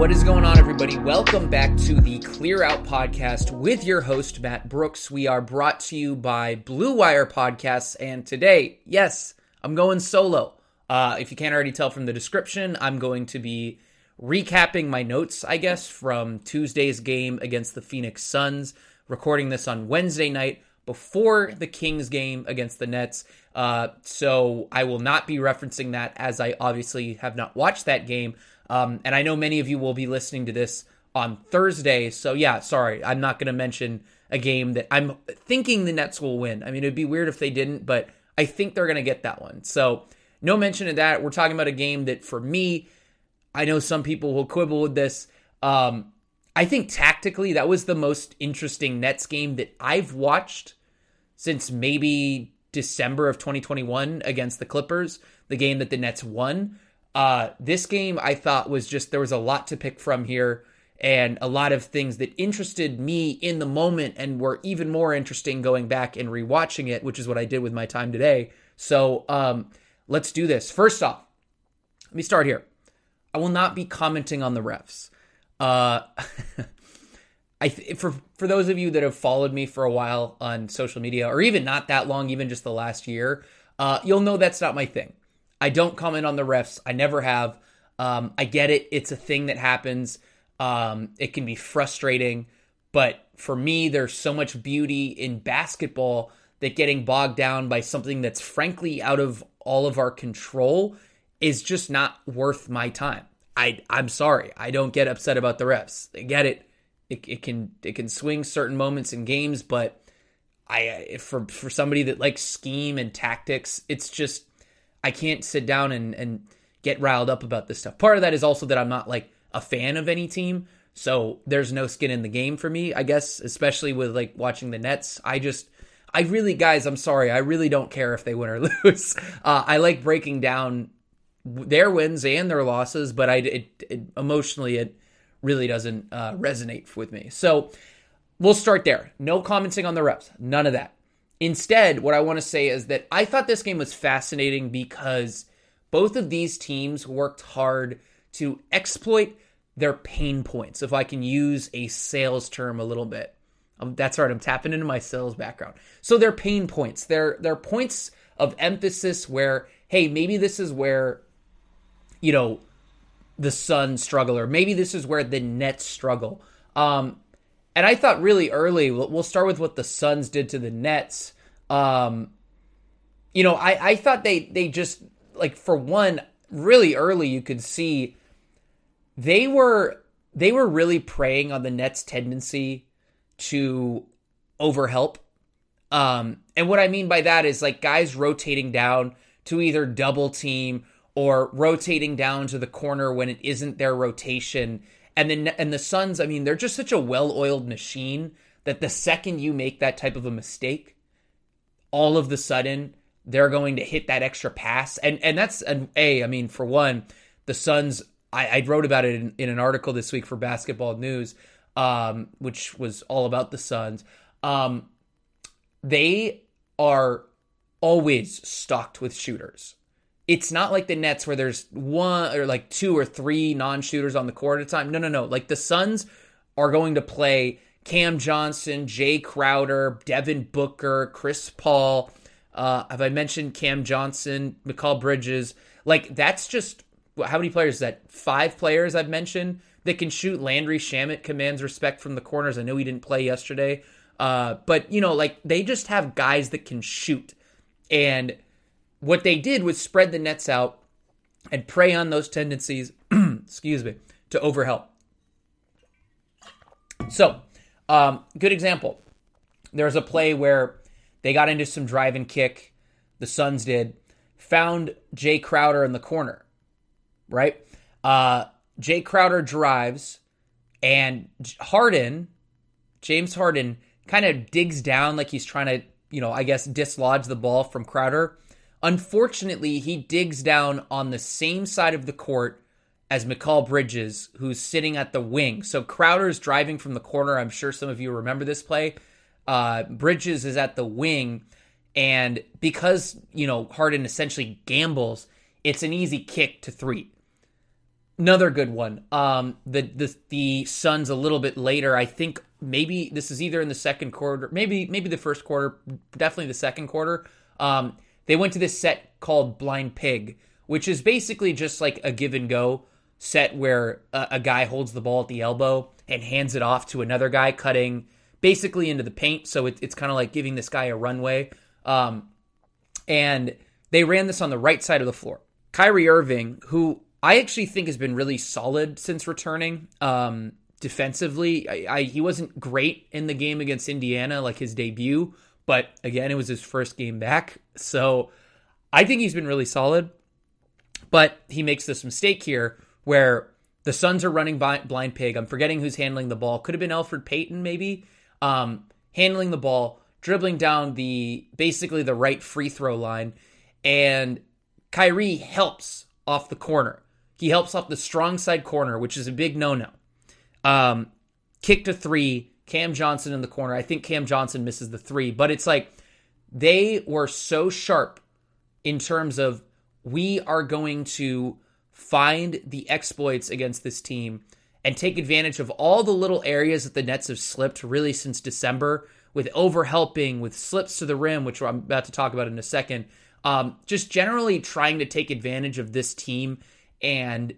What is going on, everybody? Welcome back to the Clear Out Podcast with your host, Matt Brooks. We are brought to you by Blue Wire Podcasts, and today, yes, I'm going solo. Uh, if you can't already tell from the description, I'm going to be recapping my notes, I guess, from Tuesday's game against the Phoenix Suns, recording this on Wednesday night before the Kings game against the Nets. Uh, so I will not be referencing that as I obviously have not watched that game. Um, and I know many of you will be listening to this on Thursday. So, yeah, sorry, I'm not going to mention a game that I'm thinking the Nets will win. I mean, it'd be weird if they didn't, but I think they're going to get that one. So, no mention of that. We're talking about a game that for me, I know some people will quibble with this. Um, I think tactically, that was the most interesting Nets game that I've watched since maybe December of 2021 against the Clippers, the game that the Nets won. Uh, this game I thought was just there was a lot to pick from here and a lot of things that interested me in the moment and were even more interesting going back and rewatching it, which is what I did with my time today. So um, let's do this. First off, let me start here. I will not be commenting on the refs. Uh, I th- for for those of you that have followed me for a while on social media, or even not that long, even just the last year, uh, you'll know that's not my thing. I don't comment on the refs. I never have. Um, I get it. It's a thing that happens. Um, it can be frustrating, but for me, there's so much beauty in basketball that getting bogged down by something that's frankly out of all of our control is just not worth my time. I I'm sorry. I don't get upset about the refs. I get it. It, it can it can swing certain moments in games, but I for for somebody that likes scheme and tactics, it's just I can't sit down and, and get riled up about this stuff. Part of that is also that I'm not like a fan of any team. So there's no skin in the game for me, I guess, especially with like watching the Nets. I just, I really, guys, I'm sorry. I really don't care if they win or lose. Uh, I like breaking down their wins and their losses, but I, it, it emotionally, it really doesn't uh, resonate with me. So we'll start there. No commenting on the reps, None of that. Instead, what I want to say is that I thought this game was fascinating because both of these teams worked hard to exploit their pain points, if I can use a sales term a little bit. Um, that's right, I'm tapping into my sales background. So their pain points, their their points of emphasis where, hey, maybe this is where, you know, the Suns struggle, or maybe this is where the Nets struggle. Um, and I thought really early, we'll start with what the Suns did to the Nets. Um, you know, I, I thought they they just like for one, really early you could see they were they were really preying on the Nets' tendency to overhelp. Um, and what I mean by that is like guys rotating down to either double team or rotating down to the corner when it isn't their rotation and then and the Suns, I mean, they're just such a well-oiled machine that the second you make that type of a mistake, all of the sudden they're going to hit that extra pass. And and that's an A, I mean, for one, the Suns I, I wrote about it in, in, an article this week for Basketball News, um, which was all about the Suns. Um, they are always stocked with shooters it's not like the Nets where there's one or like two or three non-shooters on the court at a time. No, no, no. Like the Suns are going to play Cam Johnson, Jae Crowder, Devin Booker, Chris Paul. Uh, have I mentioned Cam Johnson, Mikal Bridges? Like that's just how many players is that? Five players I've mentioned that can shoot. Landry Shamet commands respect from the corners. I know he didn't play yesterday, uh, but you know, like they just have guys that can shoot and what they did was spread the nets out and prey on those tendencies, excuse me, to overhelp. So, um, good example. There was a play where they got into some drive and kick, the Suns did, found Jae Crowder in the corner, right? Uh, Jae Crowder drives, and Harden, James Harden, kind of digs down like he's trying to, you know, I guess dislodge the ball from Crowder. Unfortunately, he digs down on the same side of the court as Mikal Bridges, who's sitting at the wing. So Crowder's driving from the corner. I'm sure some of you remember this play. Uh, Bridges is at the wing, and because you know Harden essentially gambles, it's an easy kick to three. Another good one. Um, the the the Suns a little bit later. I think maybe this is either in the second quarter, maybe maybe the first quarter, definitely the second quarter. Um, they went to this set called Blind Pig, which is basically just like a give and go set where a, a guy holds the ball at the elbow and hands it off to another guy cutting basically into the paint. So it, it's kind of like giving this guy a runway. Um, and they ran this on the right side of the floor. Kyrie Irving, who I actually think has been really solid since returning. Um, defensively, I, I, he wasn't great in the game against Indiana, like his debut, but again, it was his first game back. So I think he's been really solid. But he makes this mistake here where the Suns are running blind pig. I'm forgetting who's handling the ball. Could have been Elfrid Payton, maybe. Um, handling the ball, dribbling down the basically the right free throw line, and Kyrie helps off the corner. He helps off the strong side corner, which is a big no no. Um, kick to three, Cam Johnson in the corner. I think Cam Johnson misses the three, but it's like they were so sharp in terms of we are going to find the exploits against this team and take advantage of all the little areas that the Nets have slipped really since December with overhelping, with slips to the rim, which I'm about to talk about in a second. Um, just generally trying to take advantage of this team and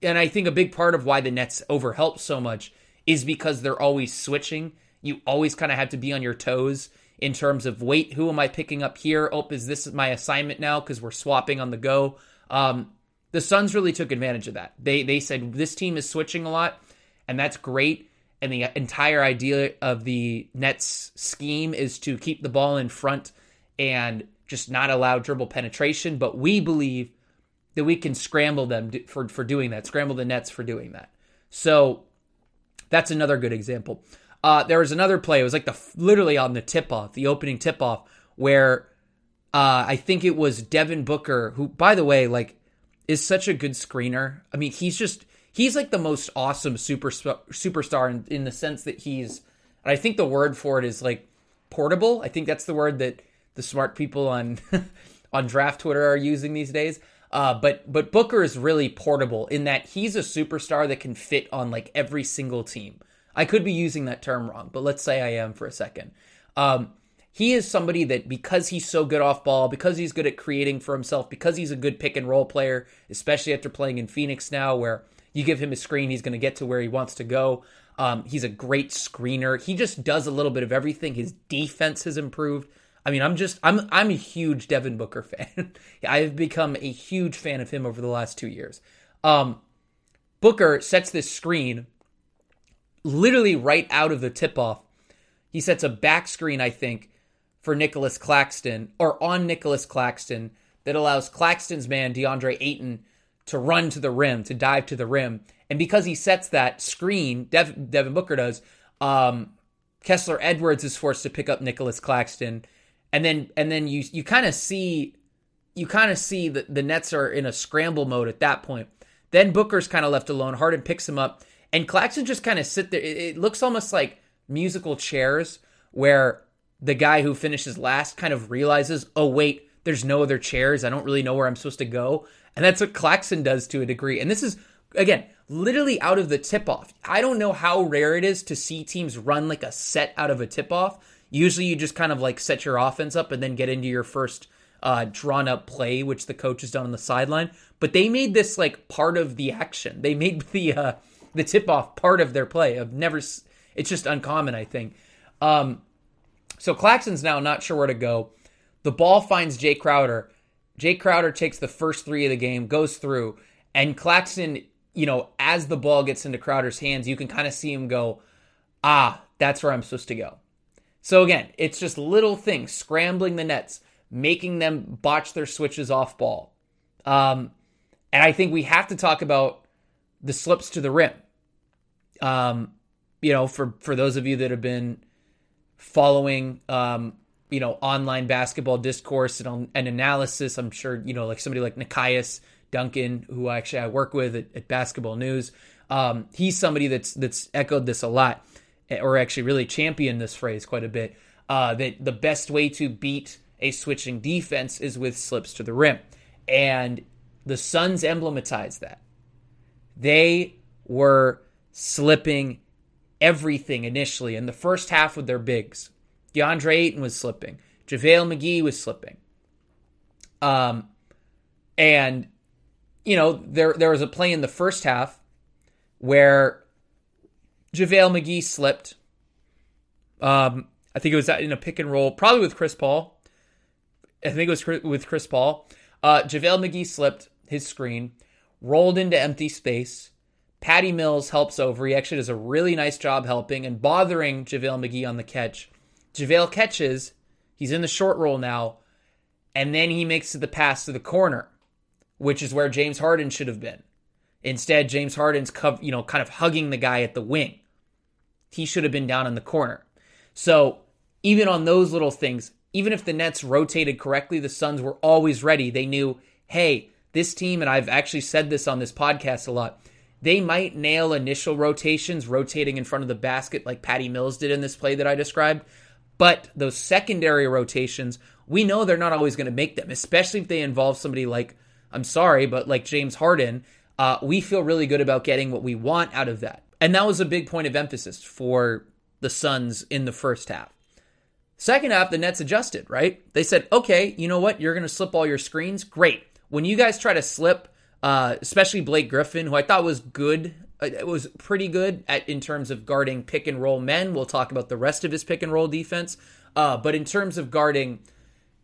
and I think a big part of why the Nets overhelp so much is because they're always switching. You always kind of have to be on your toes in terms of wait, who am I picking up here? Oh, is this my assignment now because we're swapping on the go? Um, the Suns really took advantage of that. They they said this team is switching a lot, and that's great. And the entire idea of the Nets scheme is to keep the ball in front and just not allow dribble penetration. But we believe that we can scramble them for, for doing that, scramble the Nets for doing that. So that's another good example. Uh, there was another play. It was like the literally on the tip off, the opening tip off, where uh, I think it was Devin Booker, who, by the way, like is such a good screener. I mean, he's just he's like the most awesome super superstar in, in the sense that he's. I think the word for it is like portable. I think that's the word that the smart people on on draft Twitter are using these days. Uh, but but Booker is really portable in that he's a superstar that can fit on like every single team. I could be using that term wrong, but let's say I am for a second. Um, he is somebody that because he's so good off ball, because he's good at creating for himself, because he's a good pick and roll player, especially after playing in Phoenix now, where you give him a screen, he's going to get to where he wants to go. Um, he's a great screener. He just does a little bit of everything. His defense has improved. I mean, I'm just I'm I'm a huge Devin Booker fan. I've become a huge fan of him over the last two years. Um, Booker sets this screen literally right out of the tip off. He sets a back screen, I think, for Nicholas Claxton or on Nicholas Claxton that allows Claxton's man DeAndre Ayton to run to the rim, to dive to the rim. And because he sets that screen, Dev, Devin Booker does, um, Kessler Edwards is forced to pick up Nicholas Claxton and then and then you you kind of see you kind of see that the Nets are in a scramble mode at that point. Then Booker's kind of left alone. Harden picks him up, and Claxton just kind of sit there. It, it, looks almost like musical chairs, where the guy who finishes last kind of realizes, oh wait, there's no other chairs. I don't really know where I'm supposed to go, and that's what Claxton does to a degree. And this is again literally out of the tip off. I don't know how rare it is to see teams run like a set out of a tip off Usually you just kind of like set your offense up and then get into your first uh, drawn up play, which the coach has done on the sideline. But they made this like part of the action. They made the uh, the tip off part of their play. I've never. It's just uncommon, I think. Um, so Claxton's now not sure where to go. The ball finds Jae Crowder, Jae Crowder takes the first three of the game, goes through, and Claxton, you know, as the ball gets into Crowder's hands, you can kind of see him go, ah, that's where I'm supposed to go. So again, it's just little things, scrambling the nets, making them botch their switches off ball. Um, and I think we have to talk about the slips to the rim. Um, you know, for for those of you that have been following, um, you know, online basketball discourse and, and analysis, I'm sure you know, like somebody like Nekias Duncan, who actually I work with at, at Basketball News. Um, he's somebody that's that's echoed this a lot, or actually really championed this phrase quite a bit. Uh, that the best way to beat a switching defense is with slips to the rim, and the Suns emblematized that. They were slipping everything initially in the first half with their bigs. DeAndre Ayton was slipping. JaVale McGee was slipping. Um, and you know there there was a play in the first half where JaVale McGee slipped. Um, I think it was in a pick and roll, probably with Chris Paul. I think it was with Chris Paul. Uh, JaVale McGee slipped his screen, rolled into empty space, Patty Mills helps over. He actually does a really nice job helping and bothering JaVale McGee on the catch. JaVale catches. He's in the short roll now. And then he makes the pass to the corner, which is where James Harden should have been. Instead, James Harden's you know, kind of hugging the guy at the wing. He should have been down in the corner. So, even on those little things, even if the Nets rotated correctly, the Suns were always ready. They knew, hey, this team, and I've actually said this on this podcast a lot, they might nail initial rotations, rotating in front of the basket like Patty Mills did in this play that I described. But those secondary rotations, we know they're not always going to make them, especially if they involve somebody like, I'm sorry, but like James Harden. Uh, we feel really good about getting what we want out of that. And that was a big point of emphasis for the Suns in the first half. Second half, the Nets adjusted, right? They said, okay, you know what? You're going to slip all your screens. Great. When you guys try to slip uh, especially Blake Griffin, who I thought was good. Uh, it was pretty good at in terms of guarding pick and roll men. We'll talk about the rest of his pick and roll defense. Uh, but in terms of guarding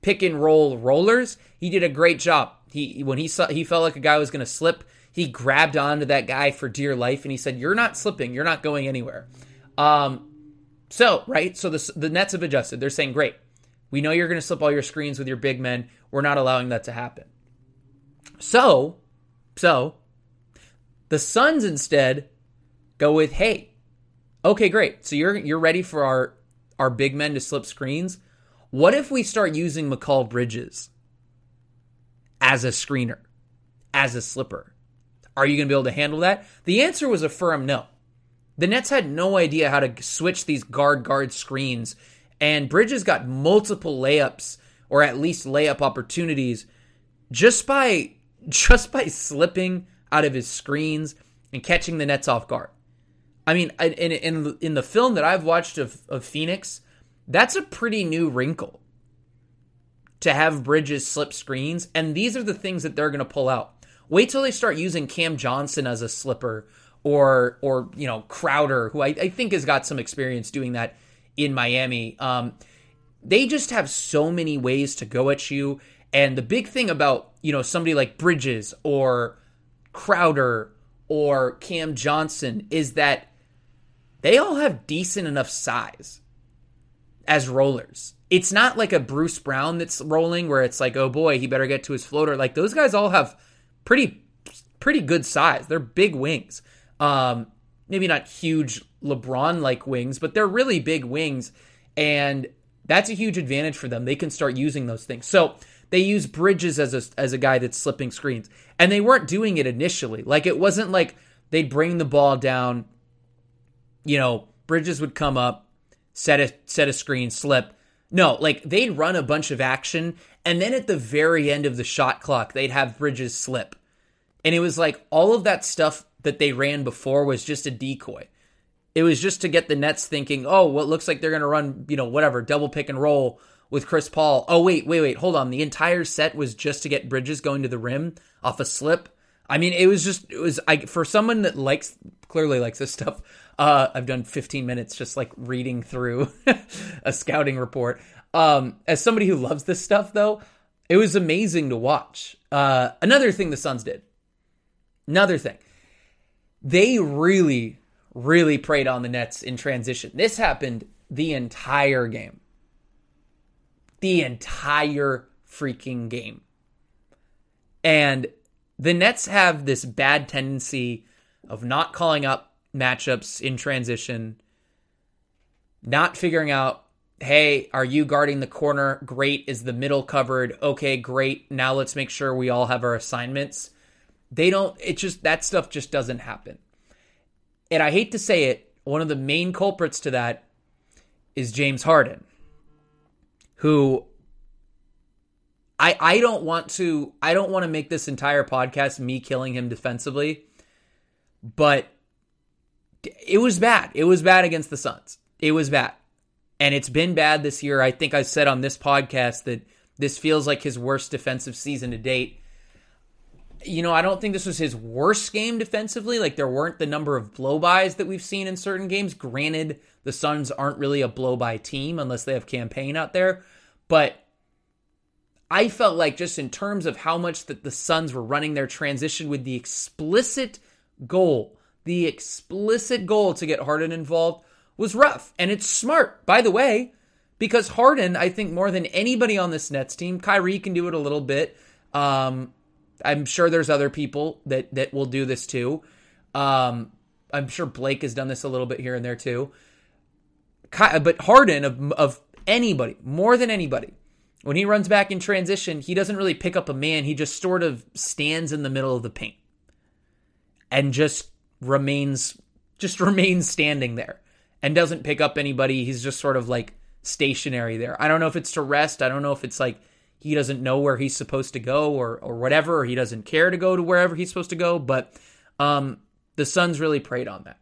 pick and roll rollers, he did a great job. He when he saw he felt like a guy was going to slip, he grabbed onto that guy for dear life and he said, "You're not slipping. You're not going anywhere." Um, so right, so the the Nets have adjusted. They're saying, "Great, we know you're going to slip all your screens with your big men. We're not allowing that to happen." So so the Suns instead go with, hey, okay, great. So you're you're ready for our our big men to slip screens. What if we start using Mikal Bridges as a screener, as a slipper? Are you going to be able to handle that? The answer was a firm no. The Nets had no idea how to switch these guard guard screens, and Bridges got multiple layups or at least layup opportunities just by just by slipping out of his screens and catching the Nets off guard. I mean, in in in the film that I've watched of of Phoenix, that's a pretty new wrinkle to have Bridges slip screens, and these are the things that they're going to pull out. Wait till they start using Cam Johnson as a slipper, or or you know Crowder, who I, I think has got some experience doing that in Miami. Um, they just have so many ways to go at you, and the big thing about, you know, somebody like Bridges or Crowder or Cam Johnson is that they all have decent enough size as rollers. It's not like a Bruce Brown that's rolling where it's like, oh boy, he better get to his floater. Like those guys all have pretty pretty good size. They're big wings. Um, maybe not huge LeBron like wings, but they're really big wings. And that's a huge advantage for them. They can start using those things. So they use Bridges as a as a guy that's slipping screens, and they weren't doing it initially. Like it wasn't like they'd bring the ball down. You know, Bridges would come up, set a set a screen, slip. No, like they'd run a bunch of action, and then at the very end of the shot clock, they'd have Bridges slip, and it was like all of that stuff that they ran before was just a decoy. It was just to get the Nets thinking, oh, what well, looks like they're going to run, you know, whatever, double pick and roll with Chris Paul. Oh wait, wait, wait, hold on. The entire set was just to get Bridges going to the rim off a slip. I mean, it was just it was I for someone that likes clearly likes this stuff. Uh, I've done 15 minutes just like reading through a scouting report. Um, as somebody who loves this stuff, though, It was amazing to watch. Uh, another thing the Suns did. Another thing. They really, really preyed on the Nets in transition. This happened the entire game. The entire freaking game. And the Nets have this bad tendency of not calling up matchups in transition, not figuring out, hey, are you guarding the corner? Great. Is the middle covered? Okay, great. Now let's make sure we all have our assignments. They don't, it just, that stuff just doesn't happen. And I hate to say it, one of the main culprits to that is James Harden, who I I don't want to I don't want to make this entire podcast me killing him defensively, but it was bad. It was bad against the Suns. It was bad. And it's been bad this year. I think I said on this podcast that this feels like his worst defensive season to date. You know, I don't think this was his worst game defensively. Like there weren't the number of blowbys that we've seen in certain games. Granted, the Suns aren't really a blow-by team unless they have Cam Payne out there, but I felt like just in terms of how much that the Suns were running their transition with the explicit goal, the explicit goal to get Harden involved was rough. And it's smart, by the way, because Harden, I think more than anybody on this Nets team, Kyrie can do it a little bit. Um, I'm sure there's other people that that will do this too. Um, I'm sure Blake has done this a little bit here and there too. But Harden of of anybody, more than anybody, when he runs back in transition, he doesn't really pick up a man. He just sort of stands in the middle of the paint and just remains just remains standing there and doesn't pick up anybody. He's just sort of like stationary there. I don't know if it's to rest. I don't know if it's like he doesn't know where he's supposed to go or or whatever, or he doesn't care to go to wherever he's supposed to go. But um, the Suns really preyed on that.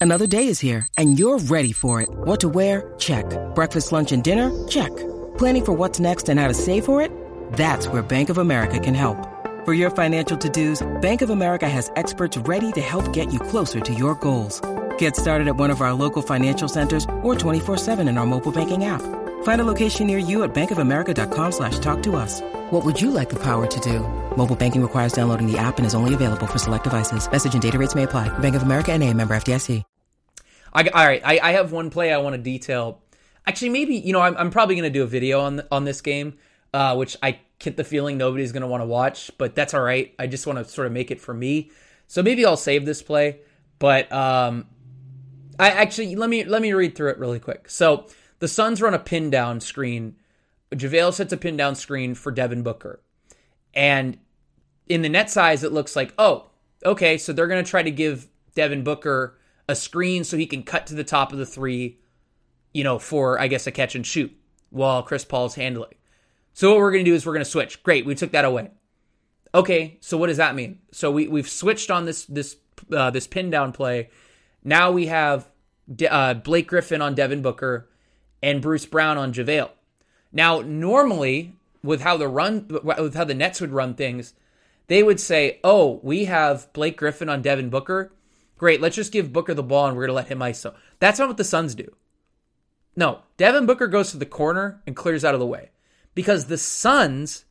Another day is here, and you're ready for it. What to wear? Check. Breakfast, lunch, and dinner? Check. Planning for what's next and how to save for it? That's where Bank of America can help. For your financial to-dos, Bank of America has experts ready to help get you closer to your goals. Get started at one of our local financial centers or 24-7 in our mobile banking app. Find a location near you at bankofamerica.com slash talk to us. What would you like the power to do? Mobile banking requires downloading the app and is only available for select devices. Message and data rates may apply. Bank of America and a member FDIC. I, all right, I, I have one play I want to detail Actually, maybe you know I'm, I'm probably going to do a video on on this game, uh, which I get the feeling nobody's going to want to watch, but that's all right. I just want to sort of make it for me, so maybe I'll save this play. But um, I actually let me let me read through it really quick. So the Suns run a pin down screen. JaVale sets a pin down screen for Devin Booker, and in the net size, it looks like oh okay, so they're going to try to give Devin Booker a screen so he can cut to the top of the three you know, for I guess a catch and shoot while Chris Paul's handling. So what we're going to do is we're going to switch. Great, we took that away. Okay, so what does that mean? So we we've switched on this this uh, this pin down play. Now we have uh, Blake Griffin on Devin Booker and Bruce Brown on JaVale. Now normally with how the run with how the Nets would run things, they would say, "Oh, we have Blake Griffin on Devin Booker. Great, let's just give Booker the ball and we're going to let him ISO." That's not what the Suns do. No, Devin Booker goes to the corner and clears out of the way because the Suns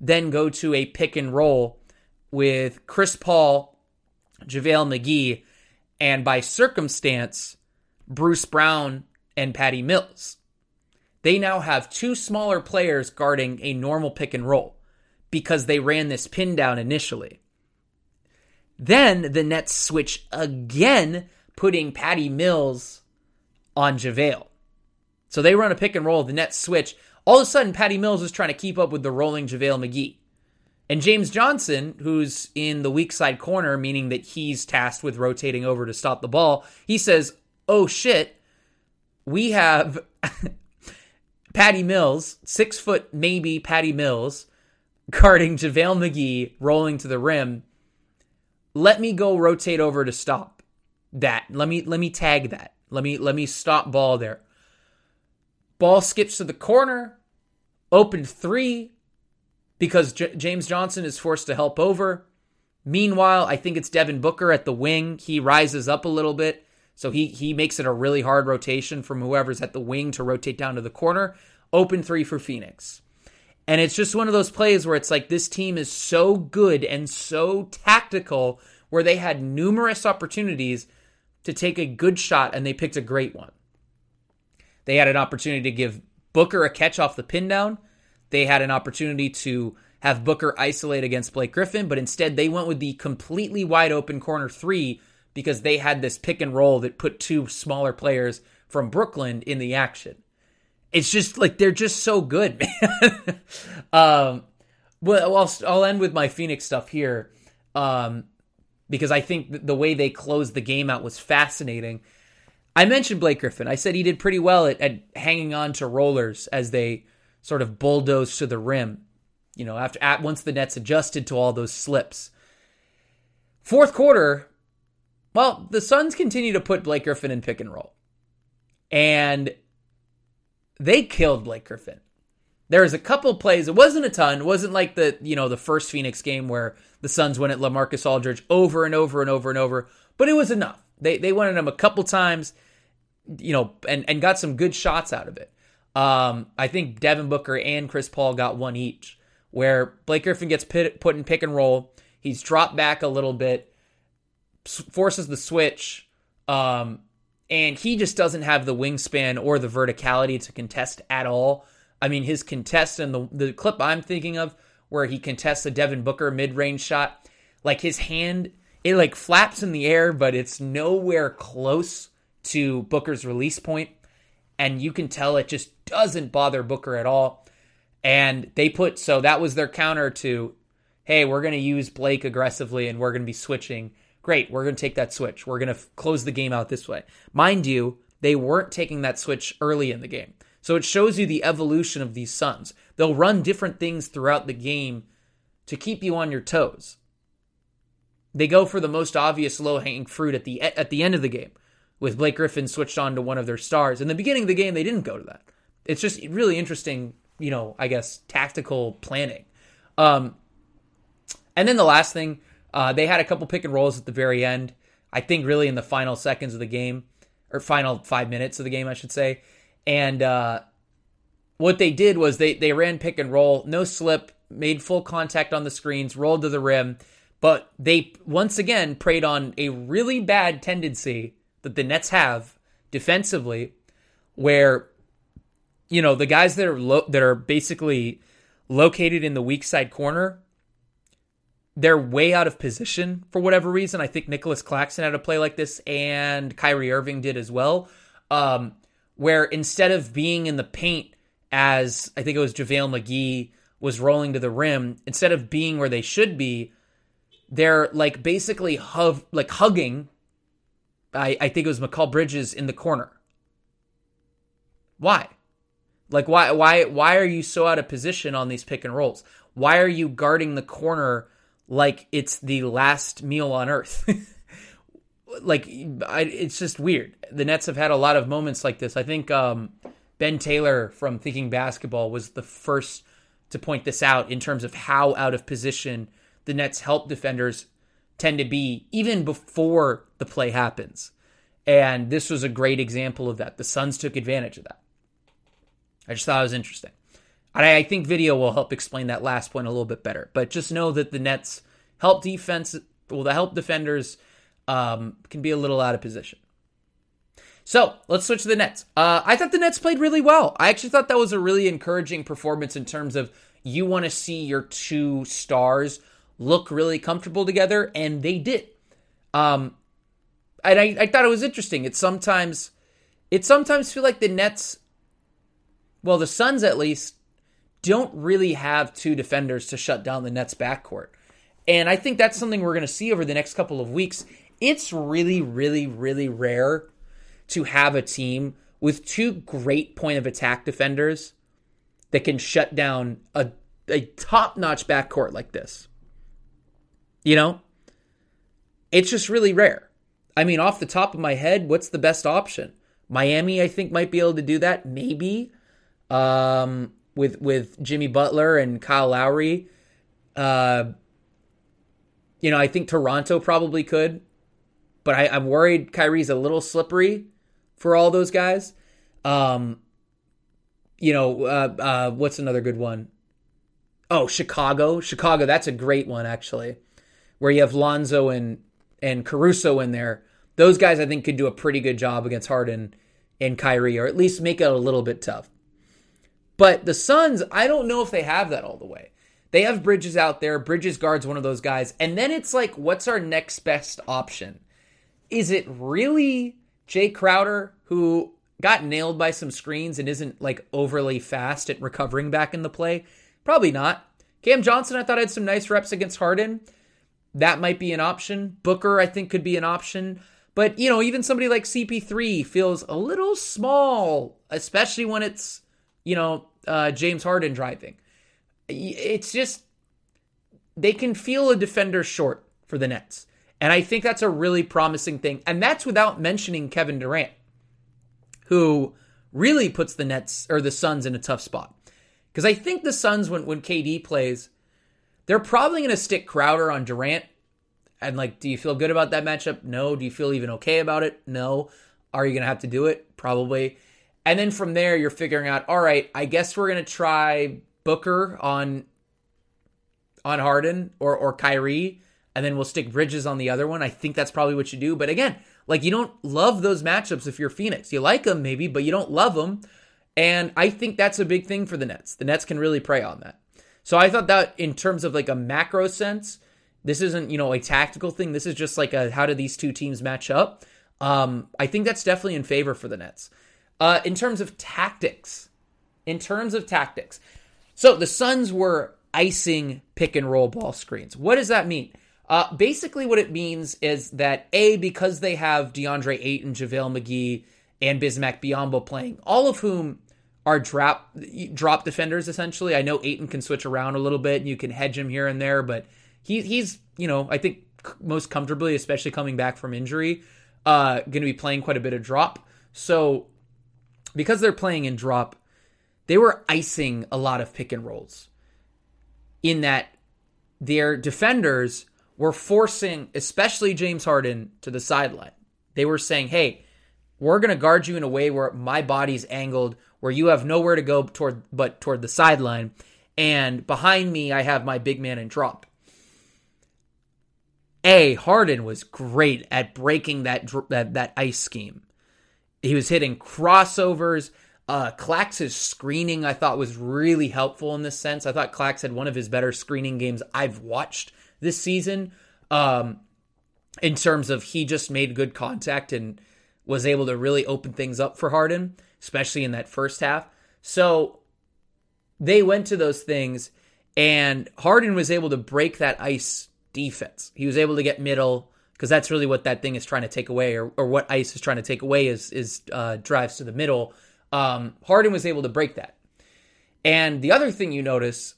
then go to a pick and roll with Chris Paul, JaVale McGee, and by circumstance, Bruce Brown and Patty Mills. They now have two smaller players guarding a normal pick and roll because they ran this pin down initially. Then the Nets switch again, putting Patty Mills on JaVale. So they run a pick and roll, the Nets switch. All of a sudden, Patty Mills is trying to keep up with the rolling JaVale McGee. And James Johnson, who's in the weak side corner, meaning that he's tasked with rotating over to stop the ball, he says, Oh shit, we have Patty Mills, six foot maybe Patty Mills, guarding JaVale McGee, rolling to the rim. Let me go rotate over to stop that. Let me let me tag that. Let me let me stop ball there. Ball skips to the corner, open three because J- James Johnson is forced to help over. Meanwhile, I think it's Devin Booker at the wing. He rises up a little bit. So he he makes it a really hard rotation from whoever's at the wing to rotate down to the corner. Open three for Phoenix. And it's just one of those plays where it's like this team is so good and so tactical where they had numerous opportunities to take a good shot and they picked a great one. They had an opportunity to give Booker a catch off the pin down. They had an opportunity to have Booker isolate against Blake Griffin, but instead they went with the completely wide open corner three because they had this pick and roll that put two smaller players from Brooklyn in the action. It's just like they're just so good, man. um, well, I'll, I'll end with my Phoenix stuff here um, because I think the way they closed the game out was fascinating. I mentioned Blake Griffin. I said he did pretty well at, at hanging on to rollers as they sort of bulldozed to the rim. You know, after at once the Nets adjusted to all those slips. Fourth quarter, well, the Suns continue to put Blake Griffin in pick and roll. And they killed Blake Griffin. There was a couple plays. It wasn't a ton. It wasn't like the, you know, the first Phoenix game where the Suns went at LaMarcus Aldridge over and over and over and over, but it was enough. They they went at him a couple times, you know, and and got some good shots out of it. Um, I think Devin Booker and Chris Paul got one each, where Blake Griffin gets put, put in pick and roll. He's dropped back a little bit, forces the switch, um, and he just doesn't have the wingspan or the verticality to contest at all. I mean, his contest and the the clip I'm thinking of where he contests a Devin Booker mid range shot, like his hand it like flaps in the air, but it's nowhere close to Booker's release point, and you can tell it just doesn't bother Booker at all. And they put so that was their counter to, hey, we're going to use Blake aggressively and we're going to be switching Great, we're going to take that switch. We're going to f- close the game out this way. Mind you, they weren't taking that switch early in the game. So it shows you the evolution of these Suns. They'll run different things throughout the game to keep you on your toes. They go for the most obvious low-hanging fruit at the at the end of the game with Blake Griffin switched on to one of their stars. In the beginning of the game, they didn't go to that. It's just really interesting, you know, I guess tactical planning. Um, and then the last thing, uh, they had a couple pick and rolls at the very end. I think really in the final seconds of the game, or final five minutes of the game, I should say. And uh, what they did was they they ran pick and roll, no slip, made full contact on the screens, rolled to the rim, but they once again preyed on a really bad tendency that the Nets have defensively, where you know the guys that are lo- that are basically located in the weak side corner they're way out of position for whatever reason. I think Nicholas Claxton had a play like this, and Kyrie Irving did as well. Um, where instead of being in the paint as I think it was JaVale McGee was rolling to the rim, instead of being where they should be, they're like basically hug, like hugging. I, I think it was Mikal Bridges in the corner. Why? Like why why why are you so out of position on these pick and rolls? Why are you guarding the corner like it's the last meal on earth. like I, it's just weird. The Nets have had a lot of moments like this. I think um, Ben Taylor from Thinking Basketball was the first to point this out in terms of how out of position the Nets help defenders tend to be even before the play happens. And this was a great example of that. The Suns took advantage of that. I just thought it was interesting. And I think video will help explain that last point a little bit better. But just know that the Nets help defense, well, the help defenders um, can be a little out of position. So let's switch to the Nets. Uh, I thought the Nets played really well. I actually thought that was a really encouraging performance in terms of you want to see your two stars look really comfortable together, and they did. Um, and I, I thought it was interesting. It sometimes, it sometimes feel like the Nets, well, the Suns at least don't really have two defenders to shut down the Nets backcourt. And I think that's something we're going to see over the next couple of weeks. It's really, really, really rare to have a team with two great point of attack defenders that can shut down a, a top notch backcourt like this. You know? It's just really rare. I mean, off the top of my head, what's the best option? Miami, I think, might be able to do that. Maybe. Um, with with Jimmy Butler and Kyle Lowry. Uh, you know, I think Toronto probably could, but I, am worried Kyrie's a little slippery for all those guys. Um, you know, uh, uh, what's another good one? Oh, Chicago. Chicago, that's a great one, actually, where you have Lonzo and, and Caruso in there. Those guys, I think, could do a pretty good job against Harden and Kyrie, or at least make it a little bit tough. But the Suns, I don't know if they have that all the way. They have Bridges out there. Bridges guards one of those guys. And then it's like, what's our next best option? Is it really Jae Crowder, who got nailed by some screens and isn't like overly fast at recovering back in the play? Probably not. Cam Johnson, I thought had some nice reps against Harden. That might be an option. Booker, I think, could be an option. But, you know, even somebody like CP3 feels a little small, especially when it's, you know, uh, James Harden driving. It's just, they can feel a defender short for the Nets. And I think that's a really promising thing. And that's without mentioning Kevin Durant, who really puts the Nets or the Suns in a tough spot. Because I think the Suns, when, when KD plays, they're probably going to stick Crowder on Durant and like, do you feel good about that matchup? No. Do you feel even okay about it? No. Are you going to have to do it? Probably. And then from there, you're figuring out, all right, I guess we're going to try Booker on on Harden or or Kyrie, and then we'll stick Bridges on the other one. I think that's probably what you do. But again, like you don't love those matchups if you're Phoenix. You like them maybe, but you don't love them. And I think that's a big thing for the Nets. The Nets can really prey on that. So I thought that in terms of like a macro sense, this isn't, you know, a tactical thing. This is just like a how do these two teams match up? Um, I think that's definitely in favor for the Nets. Uh, in terms of tactics, in terms of tactics, so the Suns were icing pick and roll ball screens. What does that mean? Uh, basically, what it means is that a because they have DeAndre Ayton, JaVale McGee, and Bismack Biyombo playing, all of whom are drop drop defenders essentially. I know Ayton can switch around a little bit, and you can hedge him here and there, but he he's you know I think most comfortably, especially coming back from injury, uh, going to be playing quite a bit of drop. So because they're playing in drop, they were icing a lot of pick and rolls. In that their defenders were forcing, especially James Harden, to the sideline. They were saying, "Hey, we're going to guard you in a way where my body's angled, where you have nowhere to go toward but toward the sideline, and behind me I have my big man in drop." A Harden was great at breaking that that that ice scheme. He was hitting crossovers. Uh, Clax's screening I thought was really helpful in this sense. I thought Clax had one of his better screening games I've watched this season. Um, in terms of he just made good contact and was able to really open things up for Harden, especially in that first half. So they went to those things, and Harden was able to break that ice defense. He was able to get middle because that's really what that thing is trying to take away, or, or what ice is trying to take away is is uh, drives to the middle. Um, Harden was able to break that. And the other thing you notice,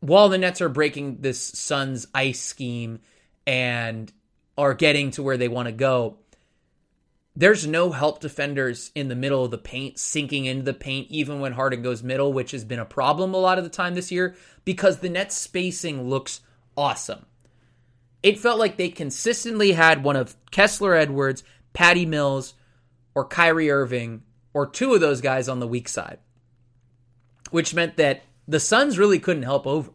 while the Nets are breaking this Suns ice scheme and are getting to where they want to go, there's no help defenders in the middle of the paint, sinking into the paint, even when Harden goes middle, which has been a problem a lot of the time this year because the net spacing looks awesome it felt like they consistently had one of Kessler Edwards, Patty Mills, or Kyrie Irving, or two of those guys on the weak side, which meant that the Suns really couldn't help over.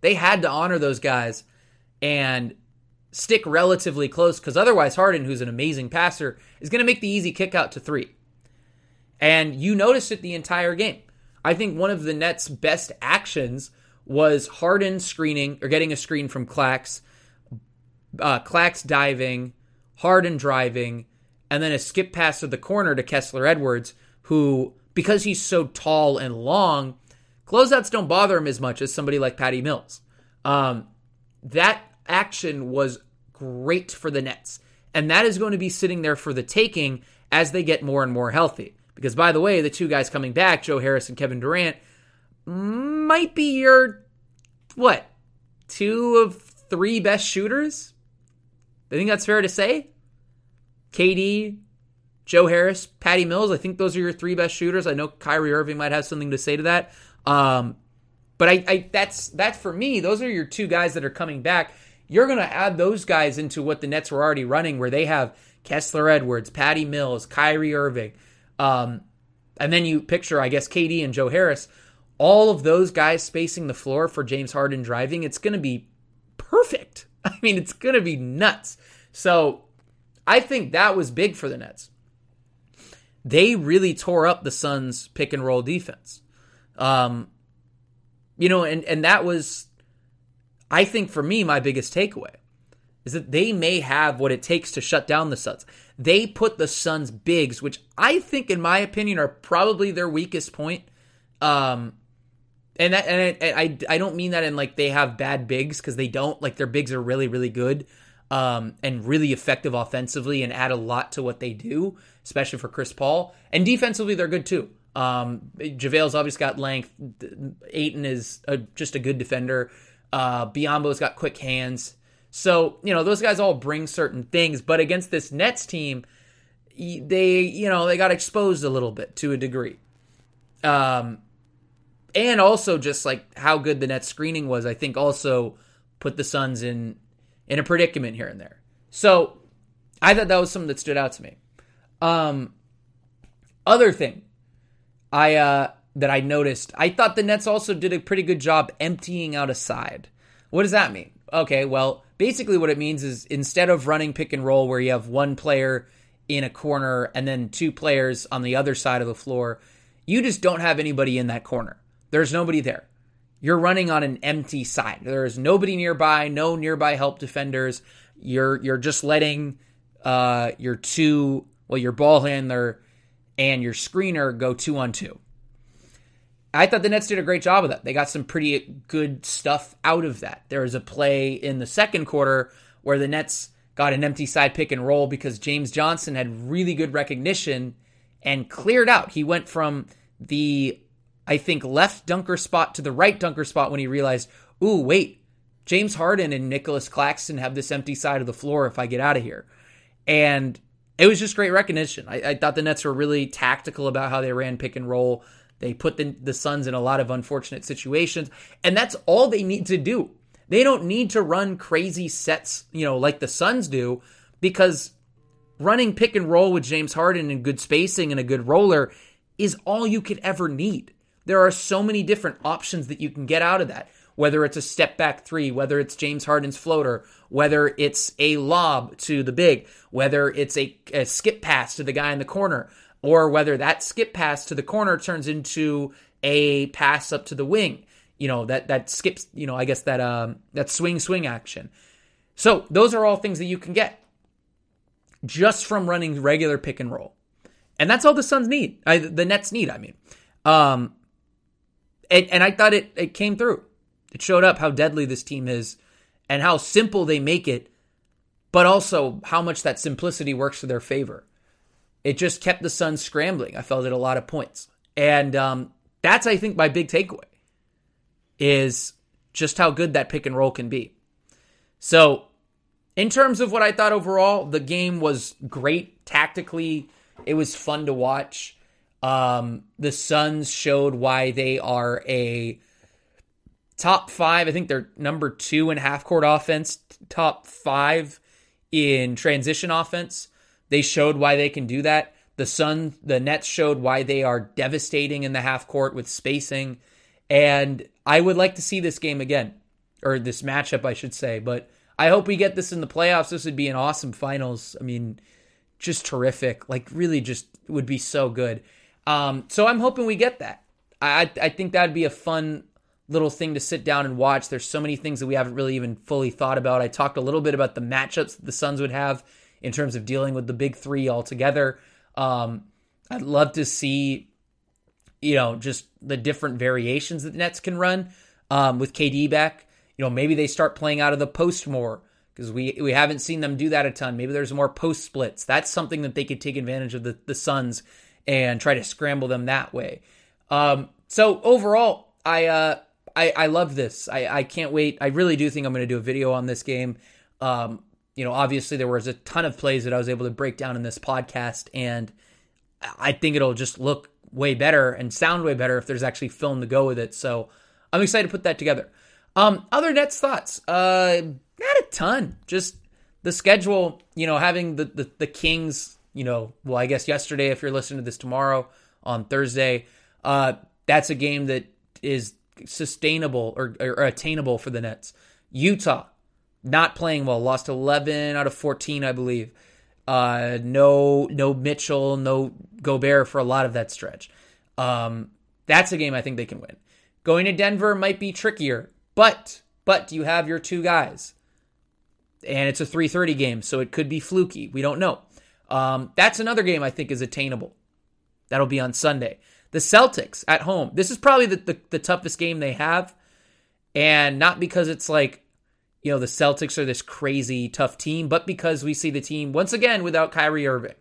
They had to honor those guys and stick relatively close because otherwise, Harden, who's an amazing passer, is going to make the easy kick out to three. And you noticed it the entire game. I think one of the Nets' best actions was Harden screening or getting a screen from Clax uh, Clax diving, Harden driving, and then a skip pass to the corner to Kessler Edwards, who, because he's so tall and long, closeouts don't bother him as much as somebody like Patty Mills. Um, that action was great for the Nets. And that is going to be sitting there for the taking as they get more and more healthy. Because, by the way, the two guys coming back, Joe Harris and Kevin Durant, might be your, what, two of three best shooters I think that's fair to say. KD, Joe Harris, Patty Mills. I think those are your three best shooters. I know Kyrie Irving might have something to say to that. Um, but I, I that's that's for me. Those are your two guys that are coming back. You're going to add those guys into what the Nets were already running, where they have Kessler Edwards, Patty Mills, Kyrie Irving, um, and then you picture, I guess, KD and Joe Harris. all of those guys spacing the floor for James Harden driving, it's going to be perfect. I mean, it's going to be nuts. So I think that was big for the Nets. They really tore up the Suns' pick and roll defense. Um, you know, and, and that was, I think for me, my biggest takeaway is that they may have what it takes to shut down the Suns. They put the Suns bigs, which I think, in my opinion, are probably their weakest point. Um, and that, and I, I, I don't mean that in like they have bad bigs because they don't. Like their bigs are really, really good, um, and really effective offensively and add a lot to what they do, especially for Chris Paul. And defensively, they're good too. Um, JaVale's obviously got length. Ayton is a, just a good defender. Uh, Biyombo's got quick hands. So, you know, those guys all bring certain things, but against this Nets team, they, you know, they got exposed a little bit to a degree. Um, and also just like how good the Nets screening was, I think also put the Suns in in a predicament here and there. So, I thought that was something that stood out to me. Um, other thing, I uh that I noticed, I thought the Nets also did a pretty good job emptying out a side. What does that mean? Okay, well, basically what it means is instead of running pick and roll where you have one player in a corner and then two players on the other side of the floor, you just don't have anybody in that corner. There's nobody there. You're running on an empty side. There is nobody nearby, no nearby help defenders. You're you're just letting uh, your two, well, your ball handler and your screener go two on two. I thought the Nets did a great job of that. They got some pretty good stuff out of that. There was a play in the second quarter where the Nets got an empty side pick and roll because James Johnson had really good recognition and cleared out. He went from the, I think, left dunker spot to the right dunker spot when he realized, ooh, wait, James Harden and Nicholas Claxton have this empty side of the floor if I get out of here. And it was just great recognition. I, I thought the Nets were really tactical about how they ran pick and roll. They put the, the Suns in a lot of unfortunate situations, and that's all they need to do. They don't need to run crazy sets, you know, like the Suns do, because running pick and roll with James Harden and good spacing and a good roller is all you could ever need. There are so many different options that you can get out of that. Whether it's a step back three, whether it's James Harden's floater, whether it's a lob to the big, whether it's a, a skip pass to the guy in the corner or whether that skip pass to the corner turns into a pass up to the wing. You know that that skips. You know, I guess that um that swing swing action. So those are all things that you can get just from running regular pick and roll, and that's all the Suns need. I, the Nets need. I mean, um, and, and I thought it it came through. It showed up how deadly this team is, and how simple they make it, but also how much that simplicity works to their favor it just kept the Suns scrambling. I felt at a lot of points. And um, that's, I think, my big takeaway is just how good that pick and roll can be. So, in terms of what I thought overall, the game was great tactically. It was fun to watch. Um, the Suns showed why they are a top five. I think they're number two in half court offense, top five in transition offense. They showed why they can do that. The Sun, the Nets showed why they are devastating in the half court with spacing. And I would like to see this game again, or this matchup, I should say. But I hope we get this in the playoffs. This would be an awesome finals. I mean, just terrific. Like, really, just would be so good. Um, so I'm hoping we get that. I I think that'd be a fun little thing to sit down and watch. There's so many things that we haven't really even fully thought about. I talked a little bit about the matchups that the Suns would have in terms of dealing with the big three altogether. Um, I'd love to see, you know, just the different variations that the Nets can run um, with KD back. You know, maybe they start playing out of the post more because we we haven't seen them do that a ton. Maybe there's more post splits. That's something that they could take advantage of the the Suns and try to scramble them that way. Um, so overall, I uh, I I love this. I I can't wait. I really do think I'm going to do a video on this game. Um, you know, obviously there was a ton of plays that I was able to break down in this podcast, and I think it'll just look way better and sound way better if there's actually film to go with it. So I'm excited to put that together. Um, other Nets thoughts? Uh, not a ton. Just the schedule. You know, having the, the the Kings. You know, well, I guess yesterday, if you're listening to this tomorrow on Thursday, uh, that's a game that is sustainable or, or attainable for the Nets. Utah, not playing well, lost 11 out of 14, I believe. Uh, no, no Mitchell, no Gobert for a lot of that stretch. Um, that's a game I think they can win. Going to Denver might be trickier, but but you have your two guys, and it's a 3:30 game, so it could be fluky. We don't know. Um, that's another game I think is attainable. That'll be on Sunday. The Celtics at home. This is probably the, the, the toughest game they have, and not because it's like you know, the Celtics are this crazy tough team, but because we see the team once again without Kyrie Irving.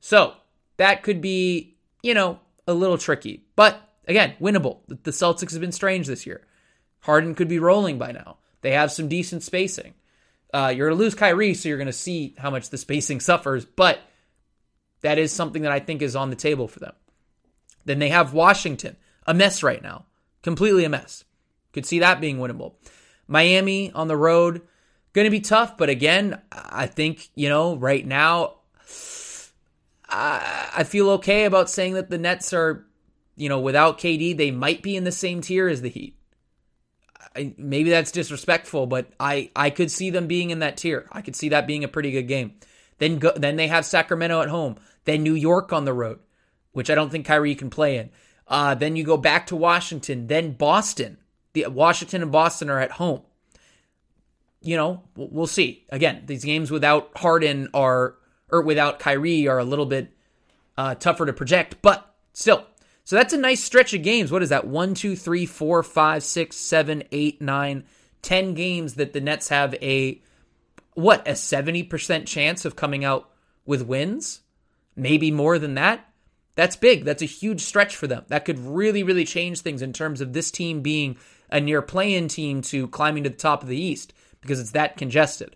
So that could be, you know, a little tricky. But again, winnable. The Celtics have been strange this year. Harden could be rolling by now. They have some decent spacing. Uh, you're going to lose Kyrie, so you're going to see how much the spacing suffers, but that is something that I think is on the table for them. Then they have Washington, a mess right now, completely a mess. Could see that being winnable. Miami on the road, going to be tough. But again, I think, you know, right now, I feel okay about saying that the Nets are, you know, without KD, they might be in the same tier as the Heat. Maybe that's disrespectful, but I, I could see them being in that tier. I could see that being a pretty good game. Then go, then they have Sacramento at home. Then New York on the road, which I don't think Kyrie can play in. Uh, then you go back to Washington. Then Boston the Washington and Boston are at home. You know, we'll see. Again, these games without Harden are or without Kyrie are a little bit uh, tougher to project, but still. So that's a nice stretch of games. What is that? One, two, three, four, five, six, seven, eight, nine, ten games that the Nets have a what a seventy percent chance of coming out with wins, maybe more than that. That's big. That's a huge stretch for them. That could really, really change things in terms of this team being a near play-in team to climbing to the top of the East because it's that congested.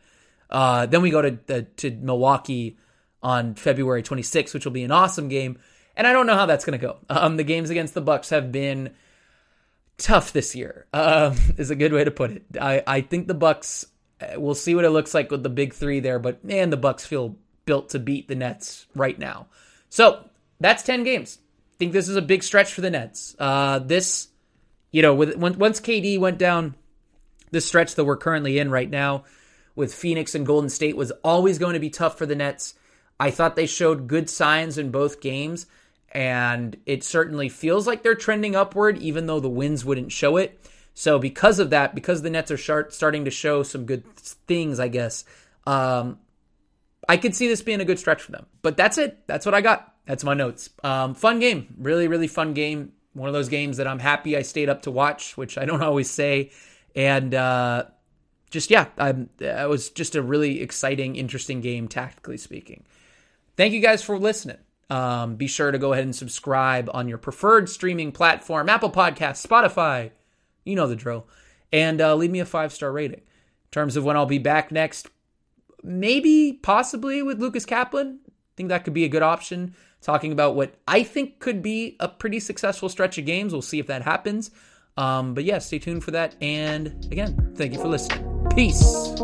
Uh, then we go to to Milwaukee on February 26th, which will be an awesome game. And I don't know how that's going to go. Um, the games against the Bucks have been tough this year. Um, is a good way to put it. I, I think the Bucks. Uh, we'll see what it looks like with the big three there, but man, the Bucks feel built to beat the Nets right now. So that's ten games. Think this is a big stretch for the Nets. Uh, this you know, with once KD went down, the stretch that we're currently in right now with Phoenix and Golden State was always going to be tough for the Nets. I thought they showed good signs in both games, and it certainly feels like they're trending upward, even though the wins wouldn't show it. So, because of that, because the Nets are starting to show some good things, I guess, um, I could see this being a good stretch for them. But that's it. That's what I got. That's my notes. Um, fun game. Really, really fun game one of those games that I'm happy I stayed up to watch, which I don't always say. And uh, just yeah, I'm, was just a really exciting, interesting game, tactically speaking. Thank you guys for listening. Um, be sure to go ahead and subscribe on your preferred streaming platform, Apple Podcasts, Spotify. You know the drill. And uh, leave me a five star rating. In terms of when I'll be back next, maybe, possibly with Lucas Kaplan. I think that could be a good option talking about what I think could be a pretty successful stretch of games. We'll see if that happens. Um, but yeah, stay tuned for that. And again, thank you for listening. Peace.